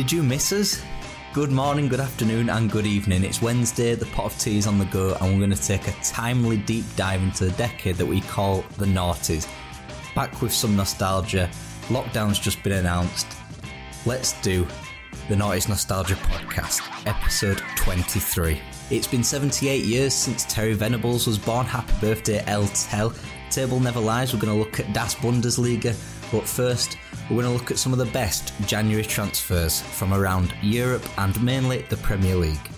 Did you miss us? Good morning, good afternoon, and good evening. It's Wednesday, the pot of tea is on the go, and we're going to take a timely deep dive into the decade that we call the noughties. Back with some nostalgia, lockdown's just been announced. Let's do the Noughties Nostalgia Podcast, episode 23. It's been 78 years since Terry Venables was born. Happy birthday, El Tel. Table never lies, we're going to look at Das Bundesliga, but first, we're going to look at some of the best January transfers from around Europe and mainly the Premier League.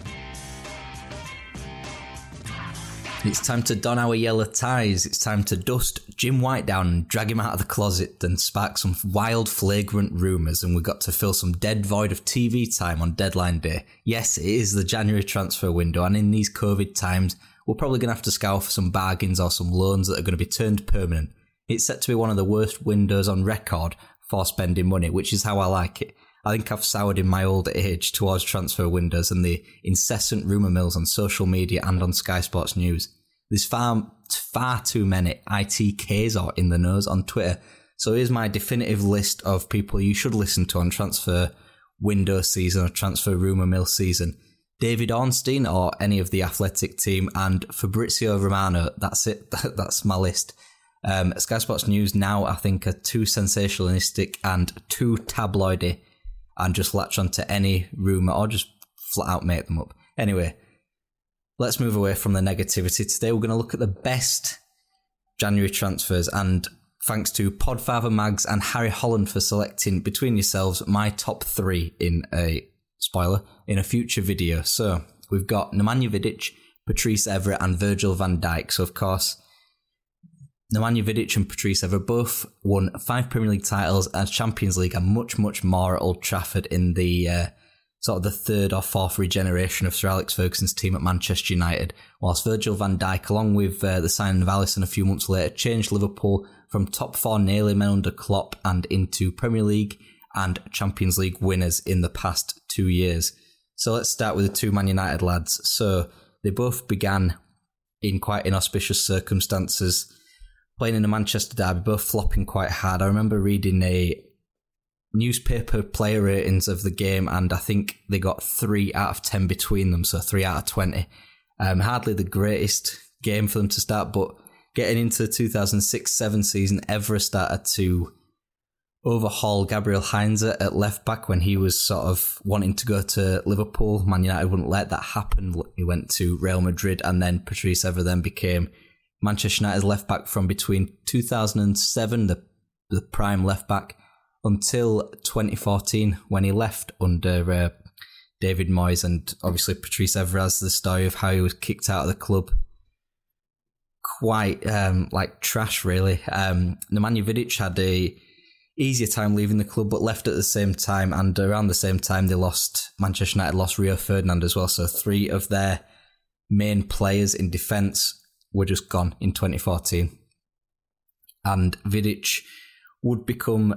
It's time to don our yellow ties. It's time to dust Jim White down and drag him out of the closet and spark some wild, flagrant rumours. And we've got to fill some dead void of TV time on deadline day. Yes, it is the January transfer window, and in these COVID times, we're probably going to have to scour for some bargains or some loans that are going to be turned permanent. It's set to be one of the worst windows on record for spending money, which is how I like it. I think I've soured in my old age towards transfer windows and the incessant rumour mills on social media and on Sky Sports News. There's far, far too many ITKs or in the nose on Twitter. So here's my definitive list of people you should listen to on transfer window season or transfer rumour mill season. David Ornstein or any of the athletic team and Fabrizio Romano. That's it. That's my list. Um, Sky Sports News now, I think, are too sensationalistic and too tabloidy and just latch onto any rumour or just flat out make them up. Anyway, let's move away from the negativity. Today, we're going to look at the best January transfers and thanks to Podfather Mags and Harry Holland for selecting between yourselves my top three in a spoiler in a future video. So we've got Nemanja Vidic, Patrice Evra, and Virgil van Dijk. So of course, Nemanja Vidic and Patrice Evra both won five Premier League titles and Champions League and much, much more at Old Trafford in the uh, sort of the third or fourth regeneration of Sir Alex Ferguson's team at Manchester United. Whilst Virgil van Dijk, along with uh, the signing of Alisson a few months later, changed Liverpool from top four nearly men under Klopp and into Premier League and Champions League winners in the past two years. So let's start with the two Man United lads. So they both began in quite inauspicious circumstances playing in a Manchester derby, both flopping quite hard. I remember reading a newspaper player ratings of the game, and I think they got three out of ten between them, so three out of twenty. Um, hardly the greatest game for them to start, but getting into the 2006-7 season, Evra started to overhaul Gabriel Heinze at left back when he was sort of wanting to go to Liverpool. Man United wouldn't let that happen. He went to Real Madrid, and then Patrice Evra then became Manchester United's left back from between 2007, the, the prime left back, until 2014 when he left under uh, David Moyes and obviously Patrice Evra has the story of how he was kicked out of the club. Quite um, like trash, really. Um, Nemanja Vidic had a easier time leaving the club, but left at the same time. And around the same time, they lost Manchester United lost Rio Ferdinand as well. So three of their main players in defence were just gone in 2014. And Vidic would become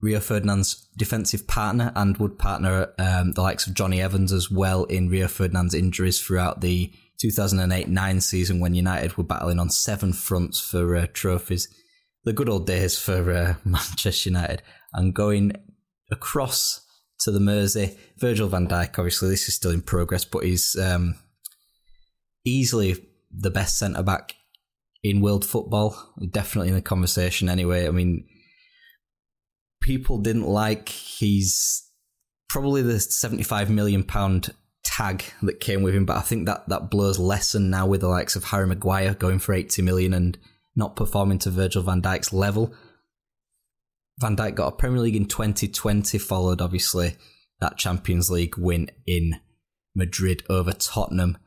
Rio Ferdinand's defensive partner and would partner um, the likes of Jonny Evans as well in Rio Ferdinand's injuries throughout the 2008-9 season when United were battling on seven fronts for uh, trophies. The good old days for uh, Manchester United. And going across to the Mersey, Virgil van Dijk, obviously this is still in progress, but he's um, easily the best centre back in world football. Definitely in the conversation anyway. I mean, people didn't like his probably the 75 million pound tag that came with him, but I think that that blows lesson now with the likes of Harry Maguire going for 80 million and not performing to Virgil van Dijk's level. Van Dijk got a Premier League in 2020, followed obviously that Champions League win in Madrid over Tottenham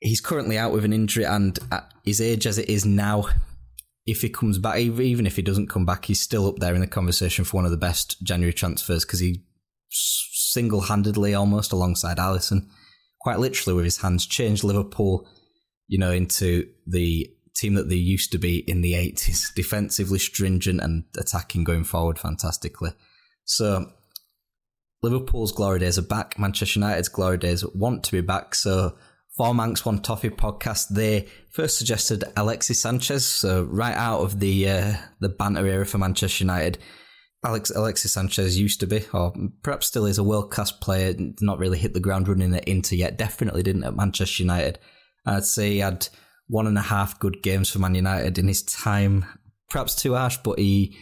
he's currently out with an injury, and at his age as it is now, if he comes back, even if he doesn't come back, he's still up there in the conversation for one of the best January transfers because he single handedly, almost alongside Alisson, quite literally with his hands, changed Liverpool, you know, into the team that they used to be in the 80s, defensively stringent and attacking going forward fantastically. So Liverpool's glory days are back. Manchester United's glory days want to be back. So for Manx One Toffee podcast, they first suggested Alexis Sanchez. So right out of the uh, the banter era for Manchester United, Alex Alexis Sanchez used to be, or perhaps still is, a world class player. Not really hit the ground running at Inter yet. Definitely didn't at Manchester United. I'd say he had one and a half good games for Man United in his time. Perhaps too harsh, but he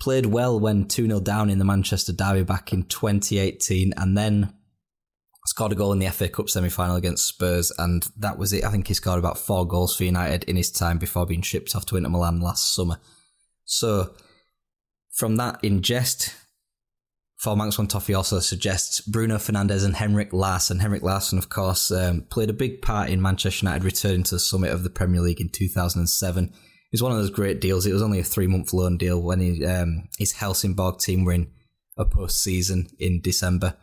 played well when 2 0 down in the Manchester Derby back in 2018, and then scored a goal in the FA Cup semi final against Spurs, and that was it. I think he scored about four goals for United in his time before being shipped off to Inter Milan last summer. So, from that in jest, for Manx One Toffee also suggests Bruno Fernandes and Henrik Larsson. Henrik Larsson, of course, um, played a big part in Manchester United returning to the summit of the Premier League in 2007. It was one of those great deals. It was only a three month loan deal when he, um, his Helsingborg team were in a post season in December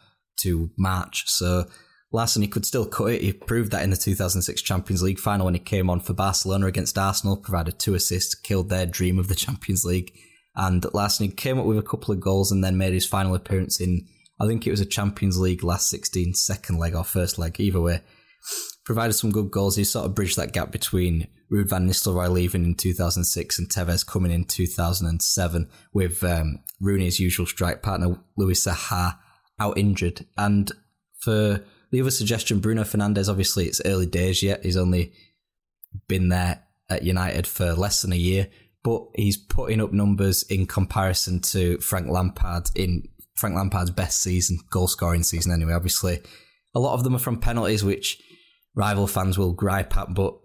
to March. So Larsson, he could still cut it. He proved that in the 2006 Champions League final when he came on for Barcelona against Arsenal, provided two assists, killed their dream of the Champions League. And Larsson he came up with a couple of goals and then made his final appearance in, I think it was a Champions League last 16 second leg or first leg, either way. Provided some good goals. He sort of bridged that gap between Ruud van Nistelrooy leaving in 2006 and Tevez coming in 2007 with um, Rooney's usual strike partner, Louis Saha out injured. And for the other suggestion, Bruno Fernandes, obviously it's early days yet. He's only been there at United for less than a year, but he's putting up numbers in comparison to Frank Lampard in Frank Lampard's best season, goal scoring season anyway. Obviously, a lot of them are from penalties, which rival fans will gripe at, but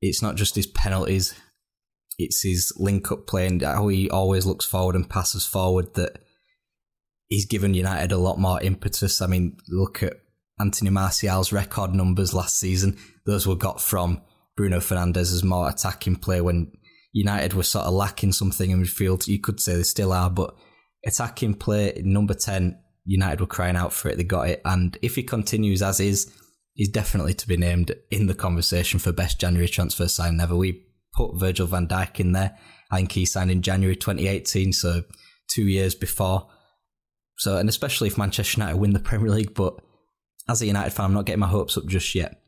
it's not just his penalties, it's his link up play and how he always looks forward and passes forward that he's given United a lot more impetus. I mean, look at Anthony Martial's record numbers last season. Those were got from Bruno Fernandes' more attacking play when United were sort of lacking something in midfield. You could say they still are, but attacking play, number 10, United were crying out for it. They got it. And if he continues as is, he's definitely to be named in the conversation for best January transfer sign ever. We put Virgil van Dijk in there. I think he signed in January 2018, so two years before. So, and especially if Manchester United win the Premier League, but as a United fan, I'm not getting my hopes up just yet.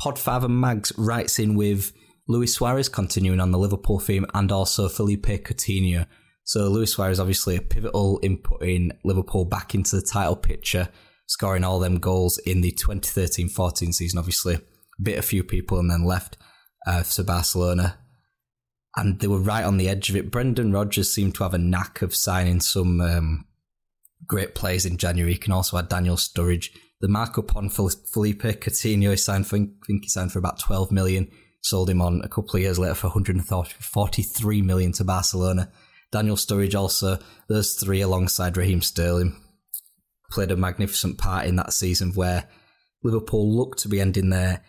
Podfather Mags writes in with Luis Suarez continuing on the Liverpool theme and also Philippe Coutinho. So Luis Suarez obviously a pivotal input in Liverpool back into the title picture, scoring all them goals in the 2013-14 season. Obviously, bit a few people and then left uh, to Barcelona. And they were right on the edge of it. Brendan Rodgers seemed to have a knack of signing some um, great players in January. You can also add Daniel Sturridge. The markup on Philippe Coutinho is signed for, I think he signed for about 12 million. Sold him on a couple of years later for 143 million to Barcelona. Daniel Sturridge also, those three alongside Raheem Sterling, played a magnificent part in that season where Liverpool looked to be ending their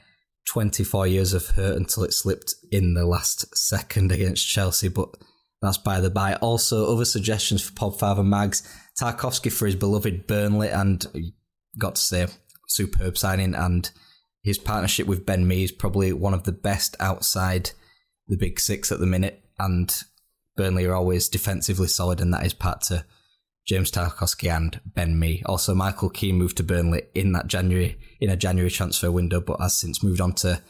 24 years of hurt until it slipped in the last second against Chelsea. But That's by the by. Also, other suggestions for Pop Podfather Mags. Tarkowski for his beloved Burnley, and uh, got to say, superb signing. And his partnership with Ben Mee is probably one of the best outside the big six at the minute. And Burnley are always defensively solid, and that is part to James Tarkowski and Ben Mee. Also, Michael Keane moved to Burnley in that January in a January transfer window, but has since moved on to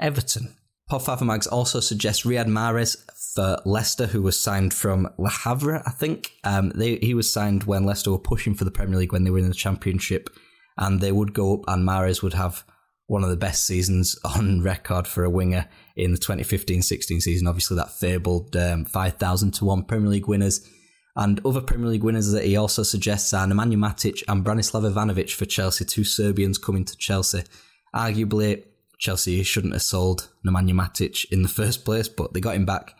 Everton. Podfather Mags also suggests Riyad Mahrez for Leicester, who was signed from Le Havre, I think. Um, they, he was signed when Leicester were pushing for the Premier League when they were in the Championship, and they would go up, and Mahrez would have one of the best seasons on record for a winger in the 2015-16 season. Obviously, that fabled um, 5,000 to 1 Premier League winners. And other Premier League winners that he also suggests are Nemanja Matic and Branislav Ivanovic for Chelsea, two Serbians coming to Chelsea. Arguably, Chelsea shouldn't have sold Nemanja Matic in the first place, but they got him back.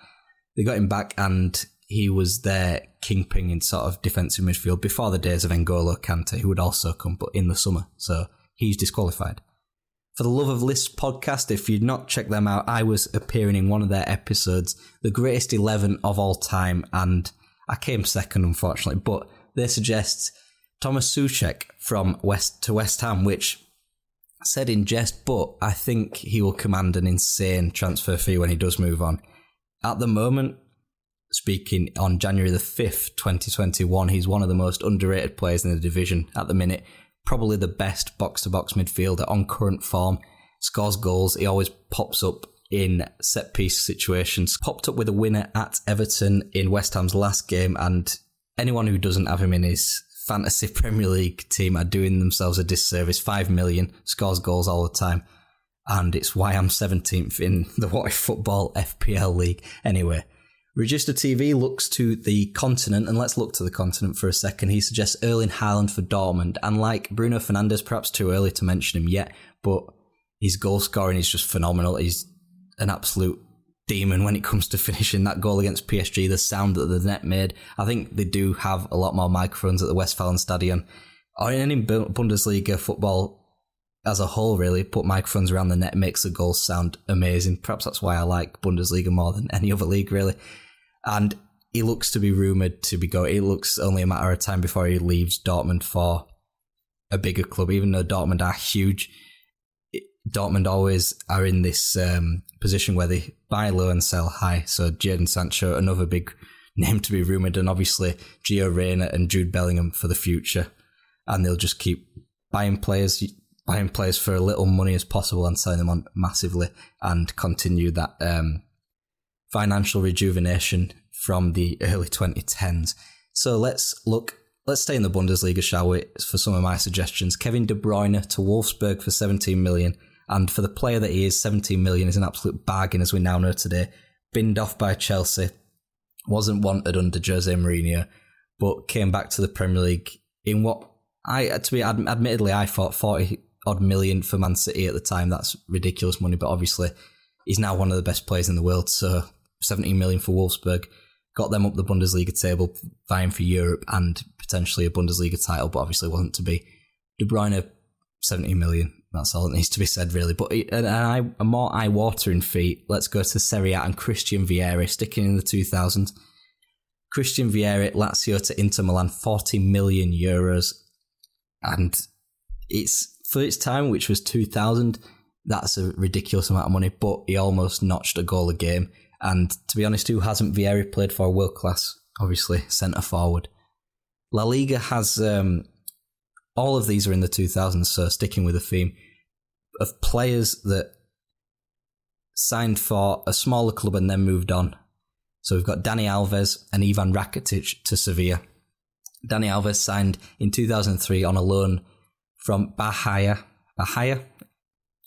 They got him back, and he was their kingpin in sort of defensive midfield before the days of N'Golo Kante, who would also come, but in the summer. So he's disqualified. For the Love of Lists podcast, if you'd not checked them out, I was appearing in one of their episodes, the greatest 11 of all time, and I came second, unfortunately, but they suggest Thomas Soucek from West to West Ham, which said in jest, but I think he will command an insane transfer fee when he does move on. At the moment, speaking on January the 5th, 2021, he's one of the most underrated players in the division at the minute. Probably the best box to box midfielder on current form. Scores goals. He always pops up in set piece situations. Popped up with a winner at Everton in West Ham's last game, and anyone who doesn't have him in his fantasy Premier League team are doing themselves a disservice. Five million, scores goals all the time. And it's why I'm 17th in the What If Football FPL League. Anyway, Register TV looks to the continent, and let's look to the continent for a second. He suggests Erling Haaland for Dortmund, and like Bruno Fernandes, perhaps too early to mention him yet, but his goal scoring is just phenomenal. He's an absolute demon when it comes to finishing that goal against PSG. The sound that the net made. I think they do have a lot more microphones at the Westfalen Westfalenstadion or in any Bundesliga football as a whole. Really, put microphones around the net makes the goals sound amazing. Perhaps that's why I like Bundesliga more than any other league, really. And he looks to be rumored to be going. It looks only a matter of time before he leaves Dortmund for a bigger club, even though Dortmund are huge Dortmund always are in this um, position where they buy low and sell high. So Jadon Sancho, another big name to be rumoured, and obviously Gio Reyna and Jude Bellingham for the future. And they'll just keep buying players, buying players for little money as possible and selling them on massively, and continue that um, financial rejuvenation from the early 2010s. So let's look. Let's stay in the Bundesliga, shall we? For some of my suggestions, Kevin De Bruyne to Wolfsburg for 17 million and for the player that he is, 17 million is an absolute bargain, as we now know today. Binned off by Chelsea, wasn't wanted under Jose Mourinho, but came back to the Premier League in what I, to be admittedly, I thought 40 odd million for Man City at the time. That's ridiculous money, but obviously he's now one of the best players in the world. So 17 million for Wolfsburg got them up the Bundesliga table, vying for Europe and potentially a Bundesliga title, but obviously wasn't to be. De Bruyne, 17 million. That's all that needs to be said, really. But an, an a more eye-watering feat. Let's go to Serie A and Christian Vieri, sticking in the 2000s. Christian Vieri, Lazio to Inter Milan, 40 million euros. And it's for its time, which was 2000, that's a ridiculous amount of money, but he almost notched a goal a game. And to be honest, who hasn't Vieri played for a world class, obviously, centre forward? La Liga has um, all of these are in the 2000s, so sticking with the theme of players that signed for a smaller club and then moved on. So we've got Dani Alves and Ivan Rakitic to Sevilla. Dani Alves signed in 2003 on a loan from Bahia. Bahia?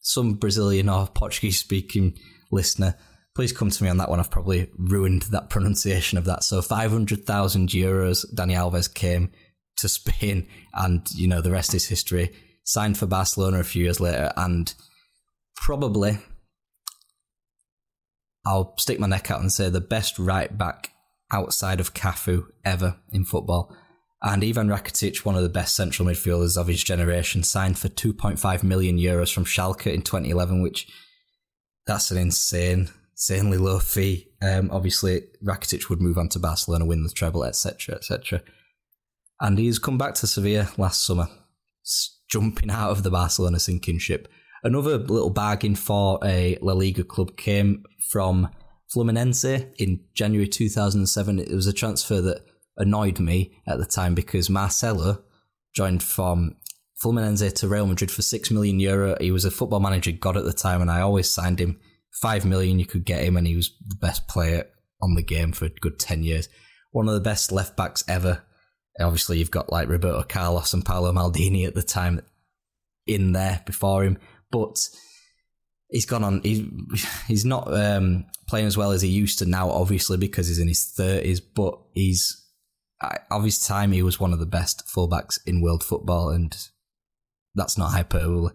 Some Brazilian or Portuguese speaking listener. Please come to me on that one. I've probably ruined that pronunciation of that. So 500,000 euros Dani Alves came to Spain, and you know the rest is history. Signed for Barcelona a few years later, and probably I'll stick my neck out and say the best right back outside of Cafu ever in football. And Ivan Rakitic, one of the best central midfielders of his generation, signed for 2.5 million euros from Schalke in 2011, which that's an insane insanely low fee. Um, obviously, Rakitic would move on to Barcelona, win the treble, etc., etc. And he's come back to Sevilla last summer, jumping out of the Barcelona sinking ship. Another little bargain for a La Liga club came from Fluminense in January 2007. It was a transfer that annoyed me at the time because Marcelo joined from Fluminense to Real Madrid for 6 million euro. He was a football manager god at the time, and I always signed him. 5 million, you could get him, and he was the best player on the game for a good 10 years. One of the best left backs ever. Obviously, you've got like Roberto Carlos and Paolo Maldini at the time in there before him, but he's gone on. He's he's not um, playing as well as he used to now, obviously because he's in his thirties. But he's of his time, he was one of the best fullbacks in world football, and that's not hyperbole.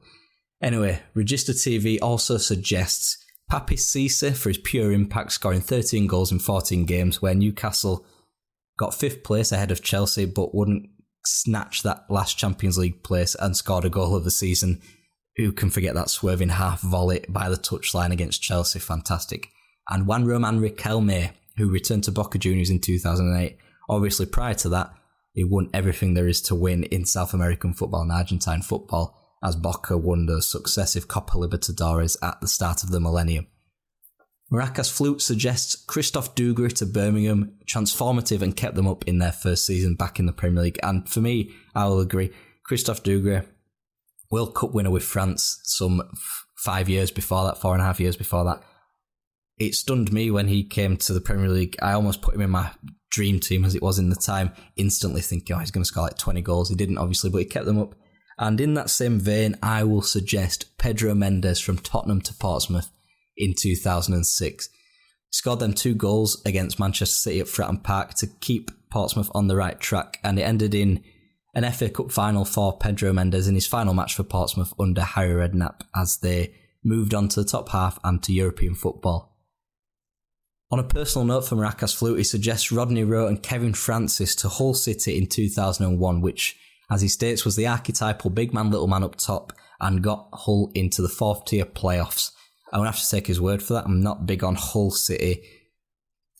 Anyway, Register TV also suggests Papiss Cisse for his pure impact, scoring 13 goals in 14 games, where Newcastle got fifth place ahead of Chelsea, but wouldn't snatch that last Champions League place and scored a goal of the season. Who can forget that swerving half volley by the touchline against Chelsea? Fantastic. And Juan Roman Riquelme, who returned to Boca Juniors in 2008. Obviously, prior to that, he won everything there is to win in South American football and Argentine football, as Boca won the successive Copa Libertadores at the start of the millennium. Maracas Flute suggests Christophe Dugarry to Birmingham, transformative and kept them up in their first season back in the Premier League. And for me, I will agree. Christophe Dugarry, World Cup winner with France some five years before that, four and a half years before that. It stunned me when he came to the Premier League. I almost put him in my dream team as it was in the time, instantly thinking, oh, he's going to score like 20 goals. He didn't, obviously, but he kept them up. And in that same vein, I will suggest Pedro Mendes from Tottenham to Portsmouth in 2006. Scored them two goals against Manchester City at Fratton Park to keep Portsmouth on the right track, and it ended in an FA Cup final for Pedro Mendes in his final match for Portsmouth under Harry Redknapp as they moved on to the top half and to European football. On a personal note from Rakas Flute, he suggests Rodney Rowe and Kevin Francis to Hull City in 2001, which, as he states, was the archetypal big man, little man up top and got Hull into the fourth tier playoffs. Going to have to take his word for that. I'm not big on Hull City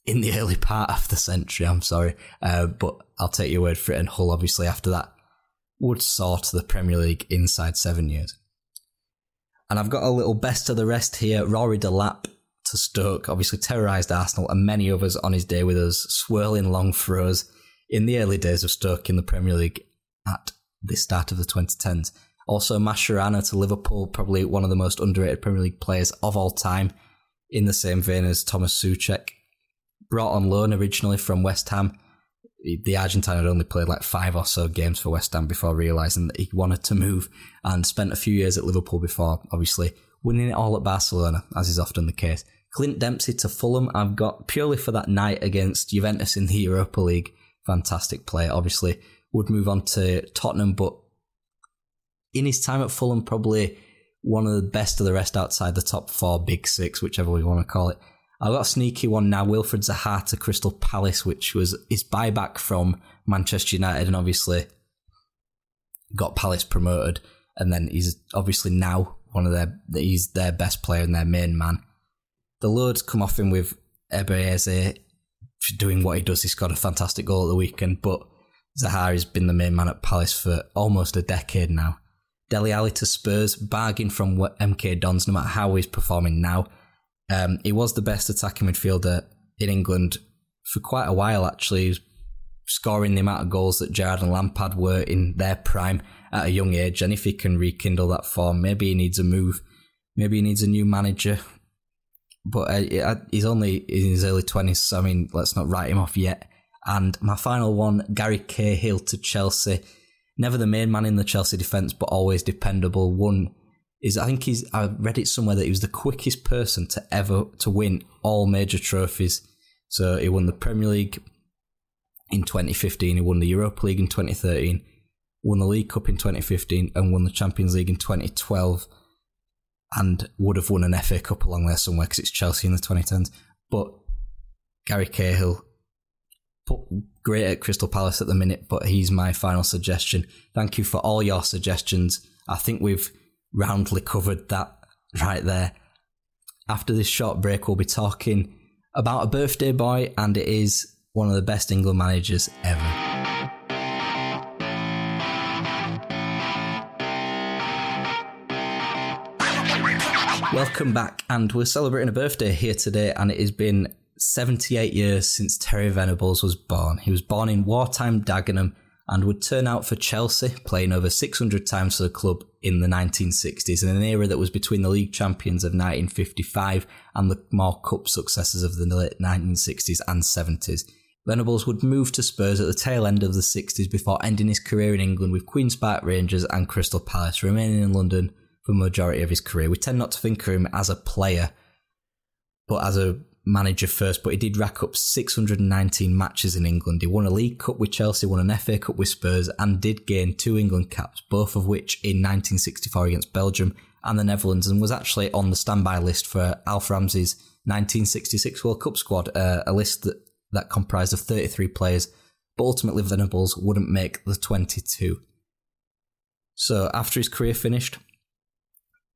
in the early part of the century, I'm sorry. Uh, but I'll take your word for it. And Hull, obviously, after that, would soar to the Premier League inside seven years. And I've got a little best of the rest here. Rory Delap to Stoke, obviously terrorised Arsenal and many others on his day with us, swirling long throws in the early days of Stoke in the Premier League at the start of the 2010s. Also, Mascherano to Liverpool, probably one of the most underrated Premier League players of all time, in the same vein as Thomas Soucek. Brought on loan originally from West Ham. The Argentine had only played like five or so games for West Ham before realising that he wanted to move and spent a few years at Liverpool before, obviously, winning it all at Barcelona, as is often the case. Clint Dempsey to Fulham, I've got purely for that night against Juventus in the Europa League. Fantastic player, obviously. Would move on to Tottenham, but in his time at Fulham, probably one of the best of the rest outside the top four, big six, whichever we want to call it. I've got a sneaky one now. Wilfried Zaha to Crystal Palace, which was his buyback from Manchester United, and obviously got Palace promoted. And then he's obviously now one of their he's their best player and their main man the loads come off him with Eberezer doing what he does. He scored a fantastic goal at the weekend, but Zahari's been the main man at Palace for almost a decade now. Dele Alli to Spurs, bargain from MK Dons, no matter how he's performing now. Um, he was the best attacking midfielder in England for quite a while, actually. Scoring the amount of goals that Gerrard and Lampard were in their prime at a young age. And if he can rekindle that form, maybe he needs a move. Maybe he needs a new manager but uh, he's only in his early 20s, so I mean, let's not write him off yet. And my final one, Gary Cahill to Chelsea. Never the main man in the Chelsea defence, but always dependable. One is, I think he's, I read it somewhere that he was the quickest person to ever to win all major trophies. So he won the Premier League in 2015, he won the Europa League in 2013, won the League Cup in 2015, and won the Champions League in 2012 and would have won an FA Cup along there somewhere because it's Chelsea in the 2010s. But Gary Cahill, great at Crystal Palace at the minute, but he's my final suggestion. Thank you for all your suggestions. I think we've roundly covered that right there. After this short break, we'll be talking about a birthday boy, and it is one of the best England managers ever. Welcome back, and we're celebrating a birthday here today, and it has been 78 years since Terry Venables was born. He was born in wartime Dagenham and would turn out for Chelsea, playing over 600 times for the club in the 1960s, in an era that was between the league champions of 1955 and the more cup successes of the late 1960s and 70s. Venables would move to Spurs at the tail end of the 60s before ending his career in England with Queen's Park Rangers and Crystal Palace, remaining in London for the majority of his career. We tend not to think of him as a player, but as a manager first, but he did rack up 619 matches in England. He won a League Cup with Chelsea, won an FA Cup with Spurs, and did gain two England caps, both of which in 1964 against Belgium and the Netherlands, and was actually on the standby list for Alf Ramsey's 1966 World Cup squad, uh, a list that, that comprised of 33 players, but ultimately Venables wouldn't make the 22. So after his career finished,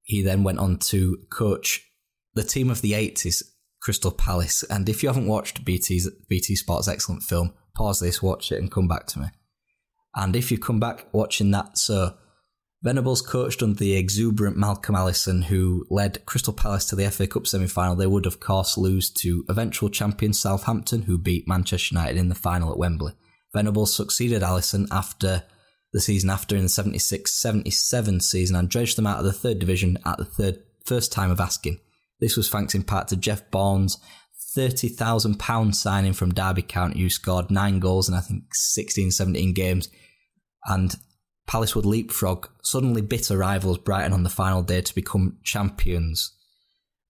he then went on to coach the team of the 80s Crystal Palace. And if you haven't watched BT's BT Sports excellent film, pause this, watch it, and come back to me. And if you come back watching that, so Venables coached under the exuberant Malcolm Allison, who led Crystal Palace to the FA Cup semi final. They would, of course, lose to eventual champion Southampton, who beat Manchester United in the final at Wembley. Venables succeeded Allison after the season after in the 76 77 season and dredged them out of the third division at the third first time of asking. This was thanks in part to Jeff Bourne's £30,000 signing from Derby County, who scored nine goals in, I think, 16, 17 games. And Palace would leapfrog suddenly bitter rivals Brighton on the final day to become champions.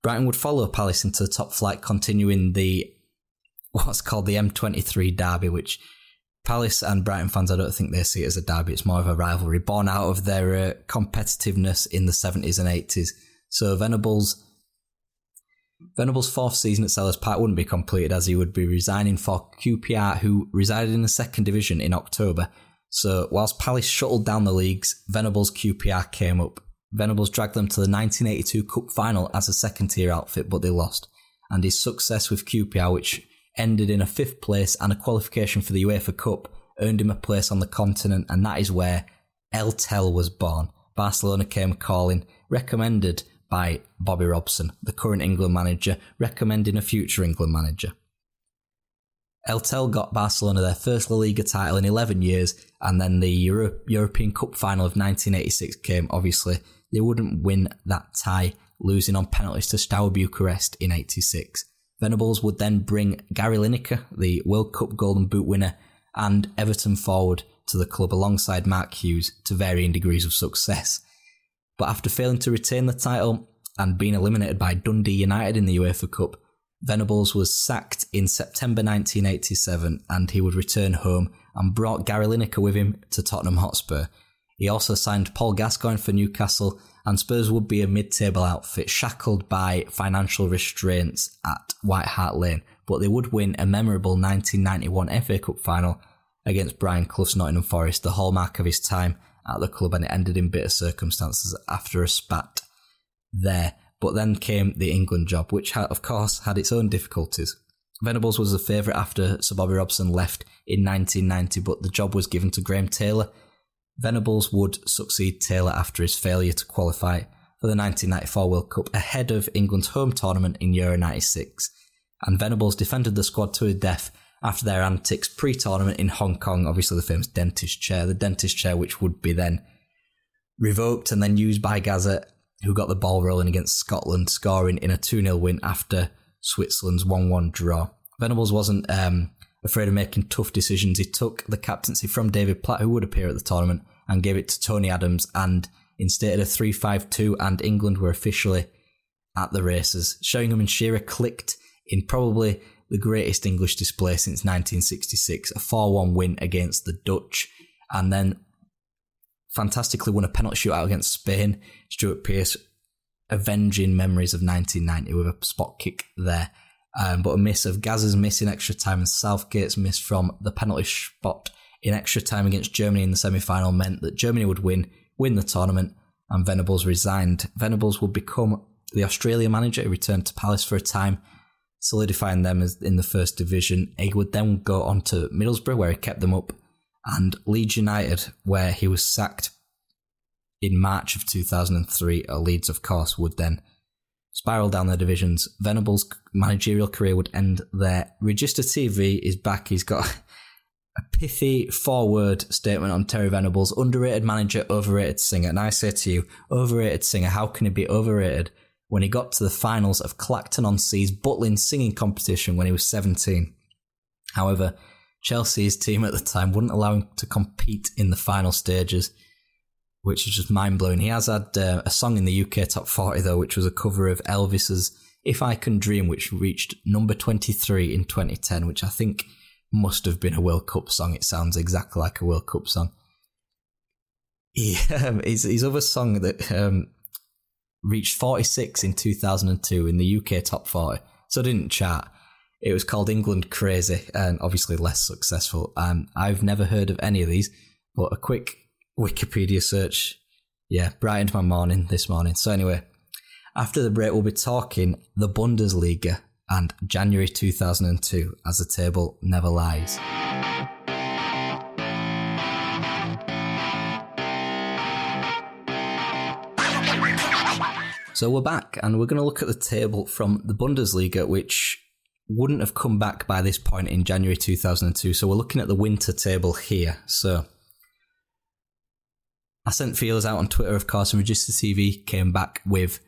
Brighton would follow Palace into the top flight, continuing the what's called the M23 derby, which Palace and Brighton fans, I don't think they see it as a derby. It's more of a rivalry born out of their uh, competitiveness in the 70s and 80s. So Venables Venables' fourth season at Selhurst Park wouldn't be completed as he would be resigning for QPR, who resided in the second division in October. So, whilst Palace shuttled down the leagues, Venables' QPR came up. Venables dragged them to the 1982 Cup final as a second tier outfit, but they lost. And his success with QPR, which ended in a fifth place and a qualification for the UEFA Cup, earned him a place on the continent, and that is where El Tel was born. Barcelona came calling, recommended by Bobby Robson, the current England manager, recommending a future England manager. El Tel got Barcelona their first La Liga title in 11 years, and then the Euro- European Cup final of 1986 came. Obviously, they wouldn't win that tie, losing on penalties to Steaua Bucharest in 86. Venables would then bring Gary Lineker, the World Cup Golden Boot winner, and Everton forward to the club alongside Mark Hughes to varying degrees of success. But after failing to retain the title and being eliminated by Dundee United in the UEFA Cup, Venables was sacked in September 1987 and he would return home and brought Gary Lineker with him to Tottenham Hotspur. He also signed Paul Gascoigne for Newcastle and Spurs would be a mid-table outfit shackled by financial restraints at White Hart Lane, but they would win a memorable 1991 FA Cup final against Brian Clough's Nottingham Forest, the hallmark of his time at the club, and it ended in bitter circumstances after a spat there. But then came the England job, which had, of course had its own difficulties. Venables was a favourite after Sir Bobby Robson left in 1990, but the job was given to Graham Taylor. Venables would succeed Taylor after his failure to qualify for the 1994 World Cup ahead of England's home tournament in Euro 96. And Venables defended the squad to a death after their antics pre tournament in Hong Kong. Obviously, the famous dentist chair, the dentist chair, which would be then revoked and then used by Gazza, who got the ball rolling against Scotland, scoring in a 2 0 win after Switzerland's 1 1 draw. Venables wasn't um, afraid of making tough decisions. He took the captaincy from David Platt, who would appear at the tournament, and gave it to Tony Adams and instated a 3 5 2, and England were officially at the races. Sheringham and Shearer clicked in probably the greatest English display since 1966, a 4 1 win against the Dutch, and then fantastically won a penalty shootout against Spain. Stuart Pearce avenging memories of 1990 with a spot kick there. Um, but a miss of Gazza's miss in extra time and Southgate's miss from the penalty spot in extra time against Germany in the semi final meant that Germany would win, win the tournament, and Venables resigned. Venables would become the Australian manager, He returned to Palace for a time, solidifying them as in the first division. He would then go on to Middlesbrough, where he kept them up, and Leeds United, where he was sacked in March of 2003. At uh, Leeds, of course, would then spiral down the divisions. Venables' managerial career would end there. Register TV is back. He's got a pithy four-word statement on Terry Venables: underrated manager, overrated singer. And I say to you, overrated singer. How can he be overrated when he got to the finals of Clacton on Sea's Butlin singing competition when he was 17? However, Chelsea's team at the time wouldn't allow him to compete in the final stages which is just mind blowing. He has had uh, a song in the UK top 40, though, which was a cover of Elvis's If I Can Dream, which reached number 23 in 2010, which I think must have been a World Cup song. It sounds exactly like a World Cup song. He, um, his, his other song that um, reached 46 in 2002 in the UK top 40, so didn't chart. It was called England Crazy and obviously less successful. Um, I've never heard of any of these, but a quick Wikipedia search, yeah, brightened my morning this morning. So, anyway, after the break, we'll be talking the Bundesliga and January 2002 as the table never lies. So we're back and we're going to look at the table from the Bundesliga, which wouldn't have come back by this point in January 2002. So we're looking at the winter table here. So I sent feelers out on Twitter, of course, and Register TV came back with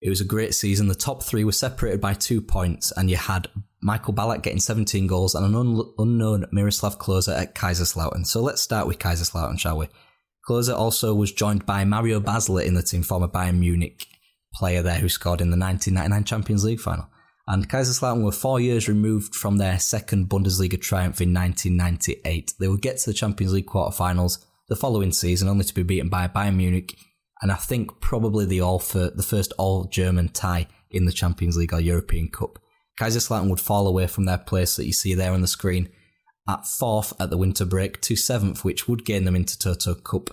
it was a great season. The top three were separated by two points, and you had Michael Ballack getting 17 goals and an un- unknown Miroslav Klose at Kaiserslautern. So let's start with Kaiserslautern, shall we? Klose also was joined by Mario Basler in the team, former Bayern Munich player there who scored in the 1999 Champions League final. And Kaiserslautern were four years removed from their second Bundesliga triumph in 1998. They would get to the Champions League quarterfinals the following season, only to be beaten by Bayern Munich, and I think probably the all for the first all German tie in the Champions League or European Cup. Kaiserslautern would fall away from their place that you see there on the screen at fourth at the winter break to seventh, which would gain them Intertoto Cup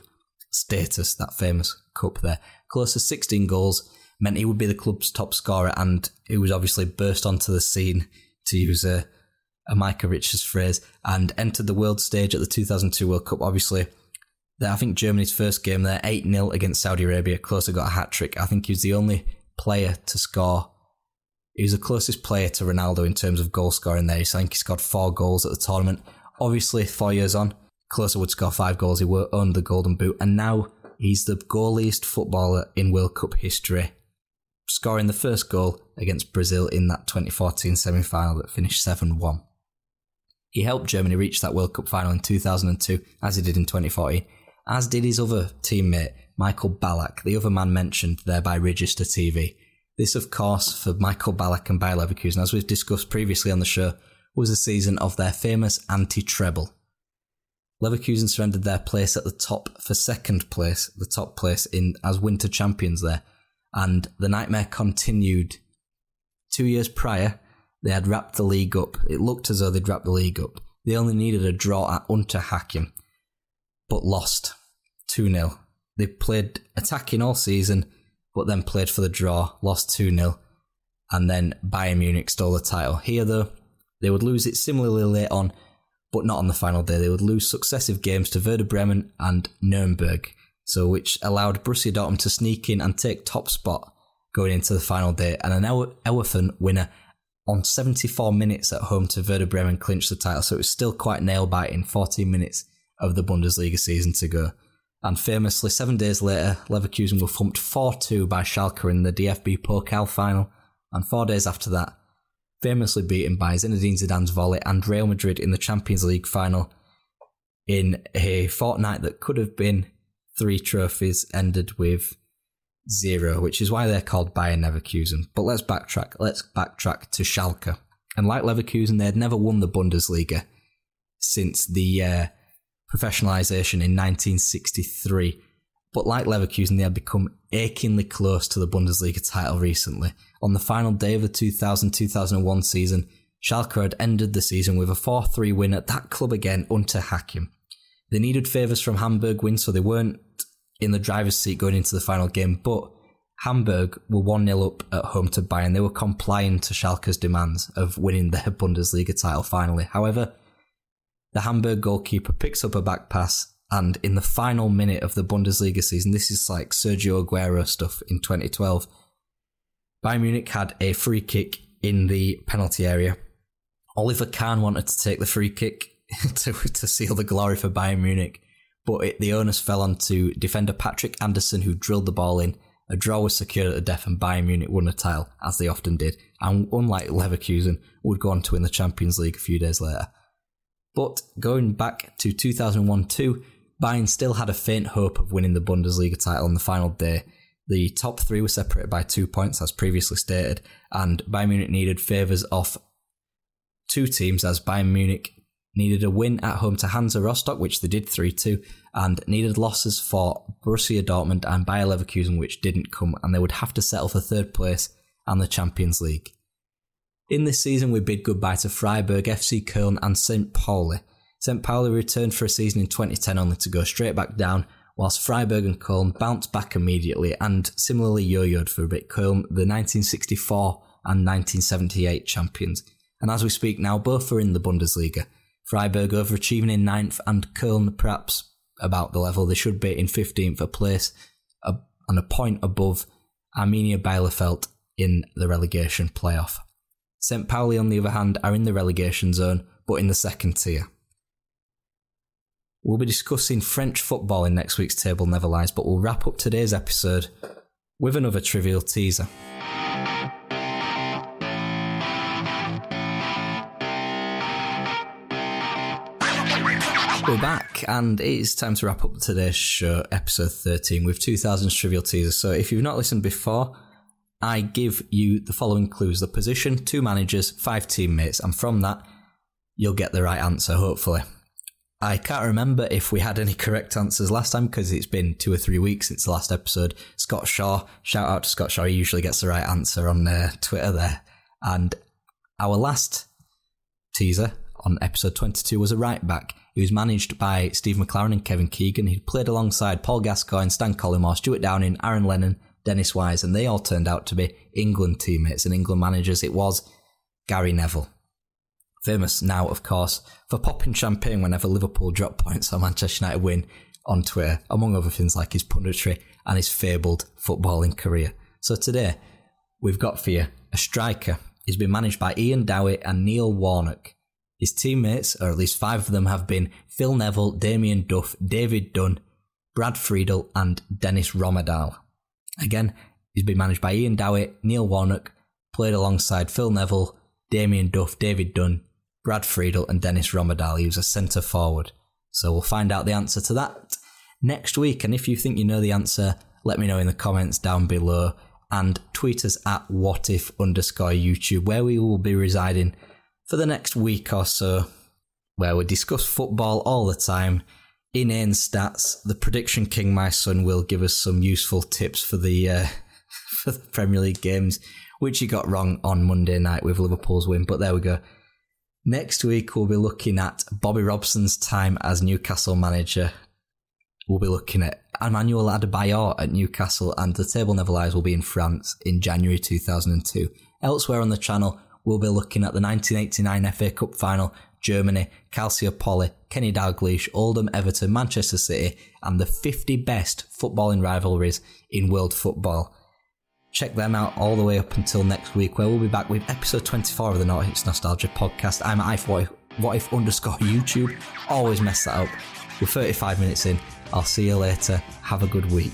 status, that famous cup there. Klose to 16 goals meant he would be the club's top scorer, and he was obviously burst onto the scene, to use a, a Micah Richards phrase, and entered the world stage at the 2002 World Cup. Obviously, I think Germany's first game there, 8 0 against Saudi Arabia. Klose got a hat trick. I think he was the only player to score. He was the closest player to Ronaldo in terms of goal scoring there. So I think he scored four goals at the tournament. Obviously, four years on, Klose would score five goals. He earned the Golden Boot. And now he's the goaliest footballer in World Cup history, scoring the first goal against Brazil in that 2014 semi final that finished 7 1. He helped Germany reach that World Cup final in 2002, as he did in 2014 as did his other teammate, Michael Ballack, the other man mentioned there by Register TV. This, of course, for Michael Ballack and Bayer Leverkusen, as we've discussed previously on the show, was a season of their famous anti-treble. Leverkusen surrendered their place at the top for second place, the top place in as winter champions there, and the nightmare continued. Two years prior, they had wrapped the league up. It looked as though they'd wrapped the league up. They only needed a draw at Unterhaching, but lost 2 0. They played attacking all season, but then played for the draw, lost 2 0, and then Bayern Munich stole the title. Here, though, they would lose it similarly late on, but not on the final day. They would lose successive games to Werder Bremen and Nuremberg, so which allowed Borussia Dortmund to sneak in and take top spot going into the final day, and an elephant winner on 74 minutes at home to Werder Bremen clinched the title. So it was still quite nail biting, 14 minutes of the Bundesliga season to go. And famously, seven days later, Leverkusen were thumped 4 2 by Schalke in the DFB Pokal final. And four days after that, famously beaten by Zinedine Zidane's volley and Real Madrid in the Champions League final in a fortnight that could have been three trophies, ended with zero, which is why they're called Bayer Neverkusen. But let's backtrack. Let's backtrack to Schalke. And like Leverkusen, they had never won the Bundesliga since the uh, professionalisation in 1963. But like Leverkusen, they had become achingly close to the Bundesliga title recently. On the final day of the 2000-2001 season, Schalke had ended the season with a 4-3 win at that club again, Unterhaching. They needed favours from Hamburg win, so they weren't in the driver's seat going into the final game, but Hamburg were 1 0 up at home to Bayern. They were complying to Schalke's demands of winning their Bundesliga title finally. However, the Hamburg goalkeeper picks up a back pass, and in the final minute of the Bundesliga season, this is like Sergio Aguero stuff in 2012, Bayern Munich had a free kick in the penalty area. Oliver Kahn wanted to take the free kick to, to seal the glory for Bayern Munich, but it, the onus fell onto defender Patrik Andersson, who drilled the ball in a draw was secured at the death and Bayern Munich won a title, as they often did, and unlike Leverkusen, would go on to win the Champions League a few days later. But going back to 2001-2, Bayern still had a faint hope of winning the Bundesliga title on the final day. The top three were separated by two points, as previously stated, and Bayern Munich needed favours off two teams, as Bayern Munich needed a win at home to Hansa Rostock, which they did 3 2, and needed losses for Borussia Dortmund and Bayer Leverkusen, which didn't come, and they would have to settle for third place and the Champions League. In this season, we bid goodbye to Freiburg, FC Köln, and St. Pauli. St. Pauli returned for a season in 2010 only to go straight back down, whilst Freiburg and Köln bounced back immediately and similarly yo yoed for a bit. Köln, the 1964 and 1978 champions. And as we speak now, both are in the Bundesliga. Freiburg overachieving in ninth, and Köln perhaps about the level they should be in 15th, a place and a point above Arminia Bielefeld in the relegation playoff. St. Pauli, on the other hand, are in the relegation zone, but in the second tier. We'll be discussing French football in next week's Table Never Lies, but we'll wrap up today's episode with another trivial teaser. We're back, and it is time to wrap up today's show, episode 13, with 2000's Trivial Teaser. So, if you've not listened before, I give you the following clues the position, two managers, five teammates, and from that, you'll get the right answer, hopefully. I can't remember if we had any correct answers last time because it's been two or three weeks since the last episode. Scott Shaw, shout out to Scott Shaw, he usually gets the right answer on uh, Twitter there. And our last teaser on episode 22 was a right back. He was managed by Steve McClaren and Kevin Keegan. He played alongside Paul Gascoigne, Stan Collymore, Stuart Downing, Aaron Lennon, Dennis Wise, and they all turned out to be England teammates and England managers. It was Gary Neville. Famous now, of course, for popping champagne whenever Liverpool drop points or Manchester United win on Twitter, among other things like his punditry and his fabled footballing career. So today, we've got for you a striker. He's been managed by Ian Dowie and Neil Warnock. His teammates, or at least five of them, have been Phil Neville, Damien Duff, David Dunn, Brad Friedel, and Dennis Rommedahl. Again, he's been managed by Ian Dowie, Neil Warnock, played alongside Phil Neville, Damien Duff, David Dunn, Brad Friedel, and Dennis Rommedahl. He was a centre forward. So we'll find out the answer to that next week. And if you think you know the answer, let me know in the comments down below and tweet us at whatif underscore YouTube, where we will be residing for the next week or so, where we discuss football all the time, inane stats. The prediction king, my son, will give us some useful tips for the uh, for the Premier League games, which he got wrong on Monday night with Liverpool's win. But there we go. Next week we'll be looking at Bobby Robson's time as Newcastle manager. We'll be looking at Emmanuel Adebayor at Newcastle, and the Table Never Lies will be in France in January 2002. Elsewhere on the channel, we'll be looking at the 1989 FA Cup final, Germany, Calciopoli, Kenny Dalglish, Oldham, Everton, Manchester City, and the 50 best footballing rivalries in world football. Check them out all the way up until next week, where we'll be back with episode 24 of the Not Hits Nostalgia podcast. I'm at what if, what if underscore YouTube. Always mess that up. We're 35 minutes in. I'll see you later. Have a good week.